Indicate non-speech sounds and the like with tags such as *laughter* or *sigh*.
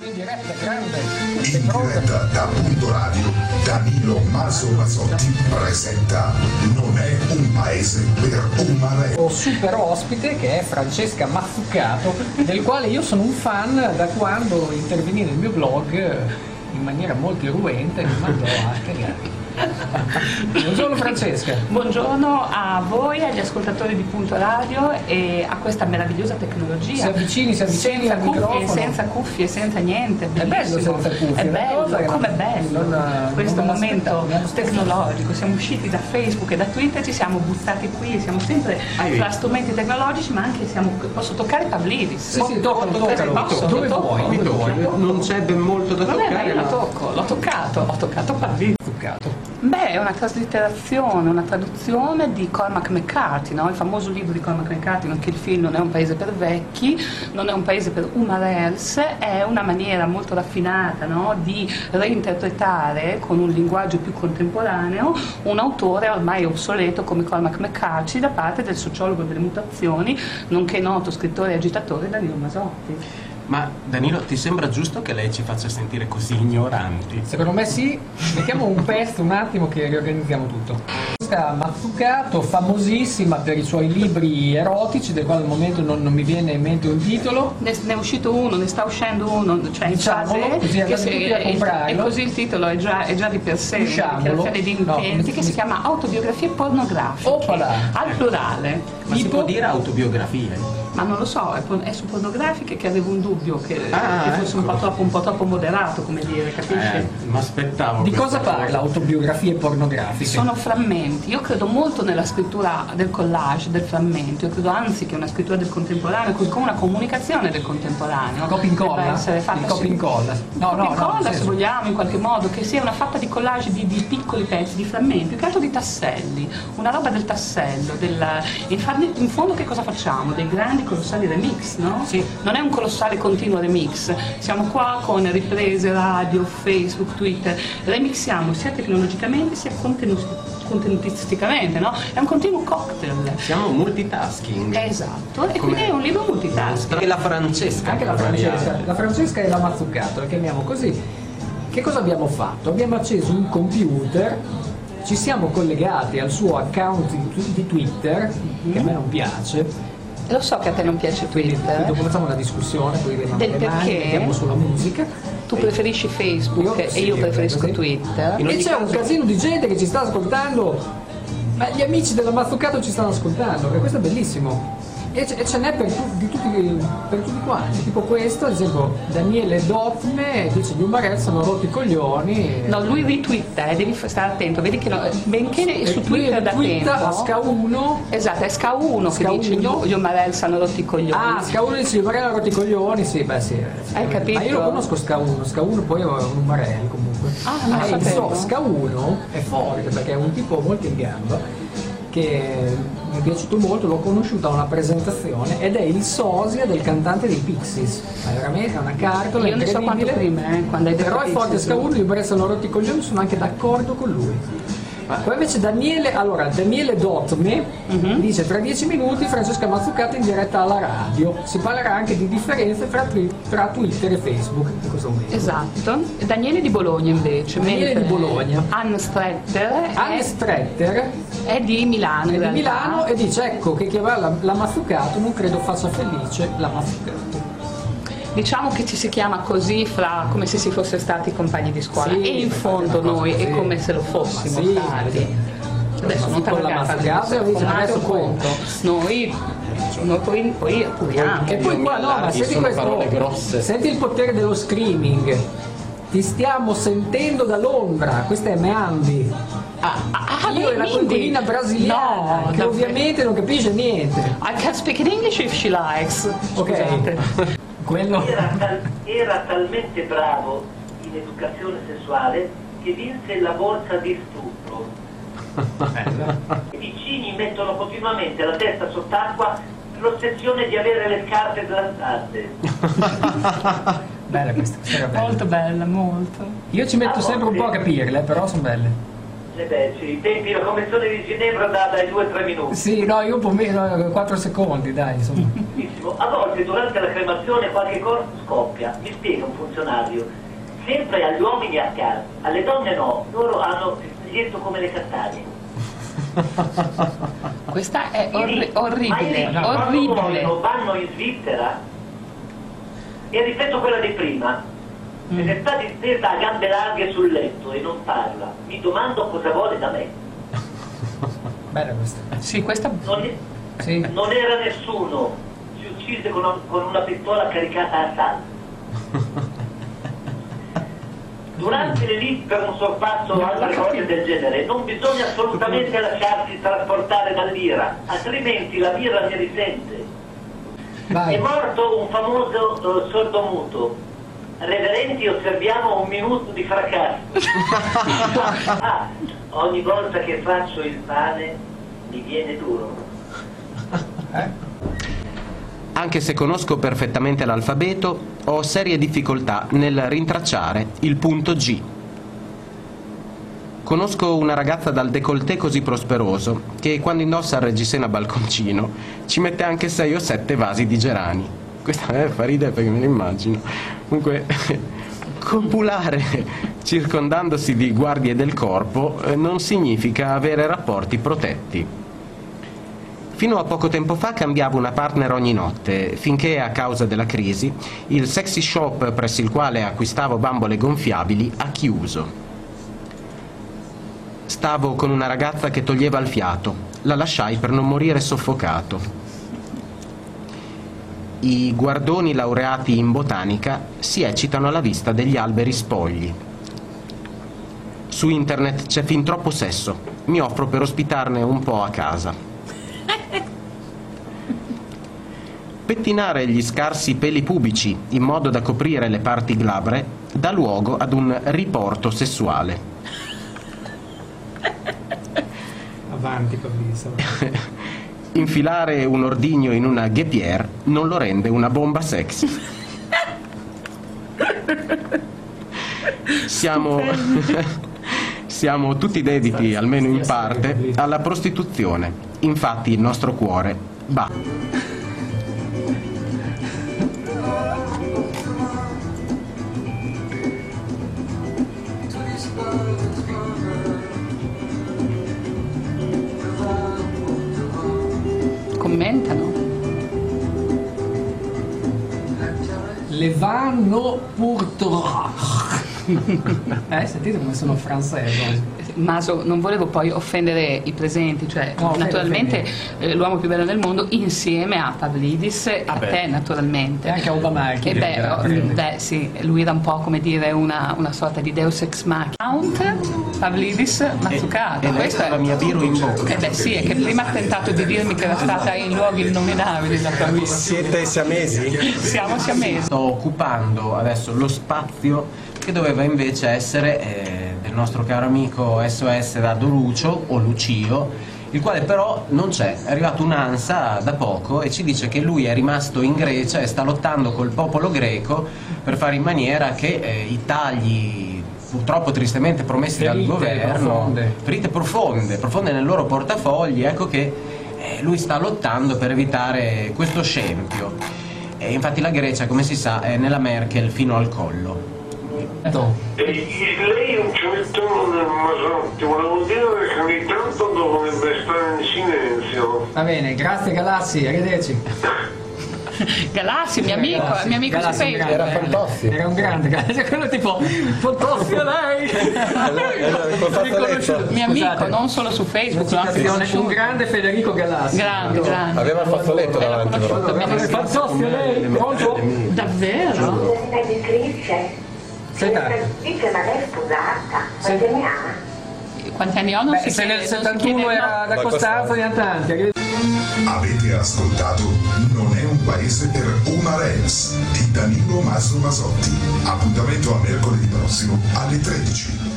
In diretta, grande. In diretta da Punto Radio, Danilo Maso Mazzotti presenta Non è un paese per un mare. Ho super ospite che è Francesca Mazzucato, del quale io sono un fan da quando intervenì nel mio blog in maniera molto irruente mi mandò a cagare. *laughs* Buongiorno Francesca. Buongiorno a voi, agli ascoltatori di Punto Radio e a questa meravigliosa tecnologia. Si avvicini, si avvicini senza al cuffie, microfono. senza cuffie, senza niente. È bello bellissimo. senza cuffie, È bello, come bello. non- Questo non me momento tecnologico. Siamo usciti da Facebook e da Twitter, ci siamo buttati qui, siamo sempre Ah, fra strumenti tecnologici, ma anche siamo, posso toccare Pavlidis. Sì, sì, toccalo, toccalo. Posso, Dove tocco, vuoi, dove vuoi. tocco. Non c'è ben molto da Vabbè, ma toccare, io lo ma tocco, l'ho toccato, ho toccato Pavlidis. Mazzucato. Beh, è una traslitterazione, una traduzione di Cormac McCarthy, no? il famoso libro di Cormac McCarthy, che il film non è un paese per vecchi, non è un paese per umarels, è una maniera molto raffinata no? di reinterpretare con un linguaggio più contemporaneo un autore ormai obsoleto come Cormac McCarthy da parte del sociologo delle mutazioni, nonché noto scrittore e agitatore Danilo Masotti. Ma Danilo, ti sembra giusto che lei ci faccia sentire così ignoranti? Secondo me sì, mettiamo un pezzo un attimo che riorganizziamo tutto. Questa Mazzucato, famosissima per i suoi libri erotici, del quale al momento non, non mi viene in mente un titolo. Ne, ne è uscito uno, ne sta uscendo uno, cioè in Diciamolo, fase così andate se- tutti a e- comprarlo. E così il titolo è già, è già di per sé una Diciamolo. dichiarazione di No, intenti come- che si chiama autobiografie pornografiche Oppala. al plurale. Ma si Tipo- può dire autobiografie? Ma non lo so, è, è su pornografiche che avevo un dubbio che, Ah, che fosse un po' ecco. troppo, un po' troppo moderato, come dire, capisci? Eh, mi aspettavo. Di cosa parla autobiografie pornografiche? Sono frammenti, io credo molto nella scrittura del collage, del frammento, io credo anzi che una scrittura del contemporaneo, così come una comunicazione del contemporaneo, Copia e incolla? debba essere fatta e sì. incolla? No, Copia no, nel se vogliamo, in qualche modo, che sia una fatta di collage di, di piccoli pezzi, di frammenti, più che altro di tasselli, una roba del tassello, del, in, farne- in fondo che cosa facciamo? Dei grandi colossali remix, no? Sì. Non è un colossale continuo remix, siamo qua con riprese radio, Facebook, Twitter, remixiamo sia tecnologicamente sia contenutisticamente, no? È un continuo cocktail. Siamo multitasking. Esatto, e Come- quindi è un libro multitasking. Anche la Francesca. Anche la Francesca, la Francesca e la Mazzucato, la chiamiamo così. Che cosa abbiamo fatto? Abbiamo acceso un computer, ci siamo collegati al suo account di, di Twitter, che a me non piace, Lo so che a te non piace quindi Twitter, dopo facciamo una discussione, poi vediamo Del mani, perché? mettiamo sulla musica. tu preferisci Facebook Io e sì, io io preferisco. Twitter. E c'è un casino di gente che ci sta ascoltando, ma gli amici della Mazzucato ci stanno ascoltando, e questo è bellissimo. E ce, e ce n'è per, tu- di tutti, per tutti quanti, tipo questo, ad esempio Daniele Dotme dice gli umarelli sono rotti i coglioni. No, lui ritwitta, eh, devi stare attento, vedi che no- benché E su Twitter da tempo. a Ska1 Esatto, è Ska1 che Ska1. dice gli, gli umarelli hanno rotto i coglioni. Ah, Ska1 dice gli umarelli hanno rotti i coglioni, sì, beh sì. Hai capito? Ma io lo conosco Ska1, Ska1 poi è un umarelli comunque. Ah, non Eh, sapevo. so, Ska1 è forte perché è un tipo molto in gamba che mi è piaciuto molto, l'ho conosciuto a una presentazione ed è il sosia del cantante dei Pixies. Ma veramente è una cartola Io ne so quanto prima, eh, quando hai detto Però è forte. Ska1, gli umarelli sono rotti i coglioni, sono anche d'accordo con lui. Poi invece Daniele, allora Daniele Dotme Mhm. dice tra dieci minuti Francesca Mazzucato in diretta alla radio. Si parlerà anche di differenze tra, twi- tra Twitter e Facebook in questo momento. Esatto. Daniele di Bologna invece. Daniele di Bologna. Anne Stretter Anne è, Stretter è di Milano. è di. Milano e dice ecco che chi avrà la, la Mazzucato non credo faccia felice la Mazzucato. Diciamo che ci si chiama così fra come se si fosse stati compagni di scuola Sì, e in fondo noi cosa è così. come se lo fossimo sì, stati. Adesso non te con la la gatta, Mazzucato devi dice, fare adesso conto. Noi, noi poi, poi appuriamo. E poi qua no, ma senti questo, grosse. senti il potere dello screaming. Ti stiamo sentendo da Londra, questa è Meandi. Ah, ah, Io e la coinquilina brasiliana, No, che ovviamente non capisce niente. I can speak in English if she likes. Ok. Quello. Era, tal- era talmente bravo in educazione sessuale che vinse la borsa di stupro. *laughs* I vicini mettono continuamente la testa sott'acqua per l'ossessione di avere le scarpe glassate. *laughs* Bella questa, questa bella. Molto bella, molto. Io ci metto sempre un po' a capirle, però sono belle. Eh beh, sì, i tempi, la convenzione di Ginevra dà dai 2 3 minuti. Sì, no, io un po' meno, 4 secondi, dai, insomma. *laughs* Benissimo. A volte durante la cremazione qualche cosa scoppia, mi spiega un funzionario. Sempre agli uomini a casa, alle donne no, loro hanno il taglietto come le castagne. *laughs* Questa è orri- orribile, ma quando orribile. muoiono vanno in Svizzera e ripeto quella di prima. Se Mm. ne sta distesa a gambe larghe sul letto e non parla, mi domando cosa vuole da me. Bella questa. Sì, questa Non, è- Sì. non era nessuno, si uccise con, un- con una pistola caricata a salto. *laughs* Durante le liti per un sorpasso o altre cose del genere non bisogna assolutamente lasciarsi trasportare dall'ira, altrimenti la birra ne risente. Vai. È morto un famoso eh, sordomuto. Reverenti, osserviamo un minuto di fracasso. *laughs* Ah, ogni volta che faccio il pane mi viene duro. Eh? Anche se conosco perfettamente l'alfabeto, ho serie difficoltà nel rintracciare il punto G. Conosco una ragazza dal décolleté così prosperoso che quando indossa il reggiseno a balconcino ci mette anche 6 o 7 vasi di gerani. Questa eh, fa ridere perché me lo immagino. Comunque, *laughs* copulare circondandosi di guardie del corpo eh, non significa avere rapporti protetti. Fino a poco tempo fa cambiavo una partner ogni notte, finché a causa della crisi il sexy shop presso il quale acquistavo bambole gonfiabili ha chiuso. Stavo con una ragazza che toglieva il fiato, la lasciai per non morire soffocato. I guardoni laureati in botanica si eccitano alla vista degli alberi spogli. Su internet c'è fin troppo sesso, mi offro per ospitarne un po' a casa. *laughs* Pettinare gli scarsi peli pubici in modo da coprire le parti glabre dà luogo ad un riporto sessuale. Avanti, Fabrizio. *laughs* Infilare un ordigno in una guépière non lo rende una bomba sexy. Siamo, *laughs* siamo tutti dediti, almeno in parte, alla prostituzione. Infatti il nostro cuore batte. Le vanno purtroppo. *laughs* eh, sentite come sono francese. Maso, non volevo poi offendere i presenti, cioè No, naturalmente eh, l'uomo più bello del mondo insieme a Pavlidis e a Beh. te naturalmente. E anche a Obamacchi. E beh, oh, beh, sì, lui era un po' come dire una, una sorta di deus ex machina. Count Pavlidis Mazzucato. E lei Questo ha la è... mia birra in bocca. Eh beh sì, è che prima ha tentato di dirmi che era stata in luoghi innominabili la vita. Siete siamesi? Siamo siamesi. Sto occupando adesso lo spazio che doveva invece essere eh, del nostro caro amico SOS da Lucio o Lucio, il quale però non c'è, è arrivato un'ansa da poco e ci dice che lui è rimasto in Grecia e sta lottando col popolo greco per fare in maniera che eh, i tagli purtroppo tristemente promessi dal Ferite governo, profonde. ferite profonde, profonde nel loro portafogli, ecco che eh, lui sta lottando per evitare questo scempio. E infatti la Grecia, come si sa, è nella Merkel fino al collo. E lei è un cinettone del Masotti, volevo dire che ogni tanto dovrebbe stare in silenzio. Va bene, grazie Galassi, arrivederci. *laughs* Galassi, mio amico, Galassi. mio amico su Galassi, grande, Era Fantozzi. Era un grande, Galassi, *laughs* quello tipo Fantozzi a lei. *laughs* fazzoletto. Mio amico, non solo su Facebook, l'ho anche Attenzione, un grande Federico Galassi. Grande, grande. Aveva il fazzoletto davanti. Allora, Fantozzi a lei, pronto? Davvero? Senta. Editrice, ma lei è sposata. Quanti anni ha? Quanti anni ho? Non Beh, si se chiede, nel non si 71 chiede, era da Da Costanzo, ne ha tanti. arrivederci. Avete ascoltato Non è un paese per Umarels di Danilo Maso Masotti. Appuntamento a mercoledì prossimo alle 13.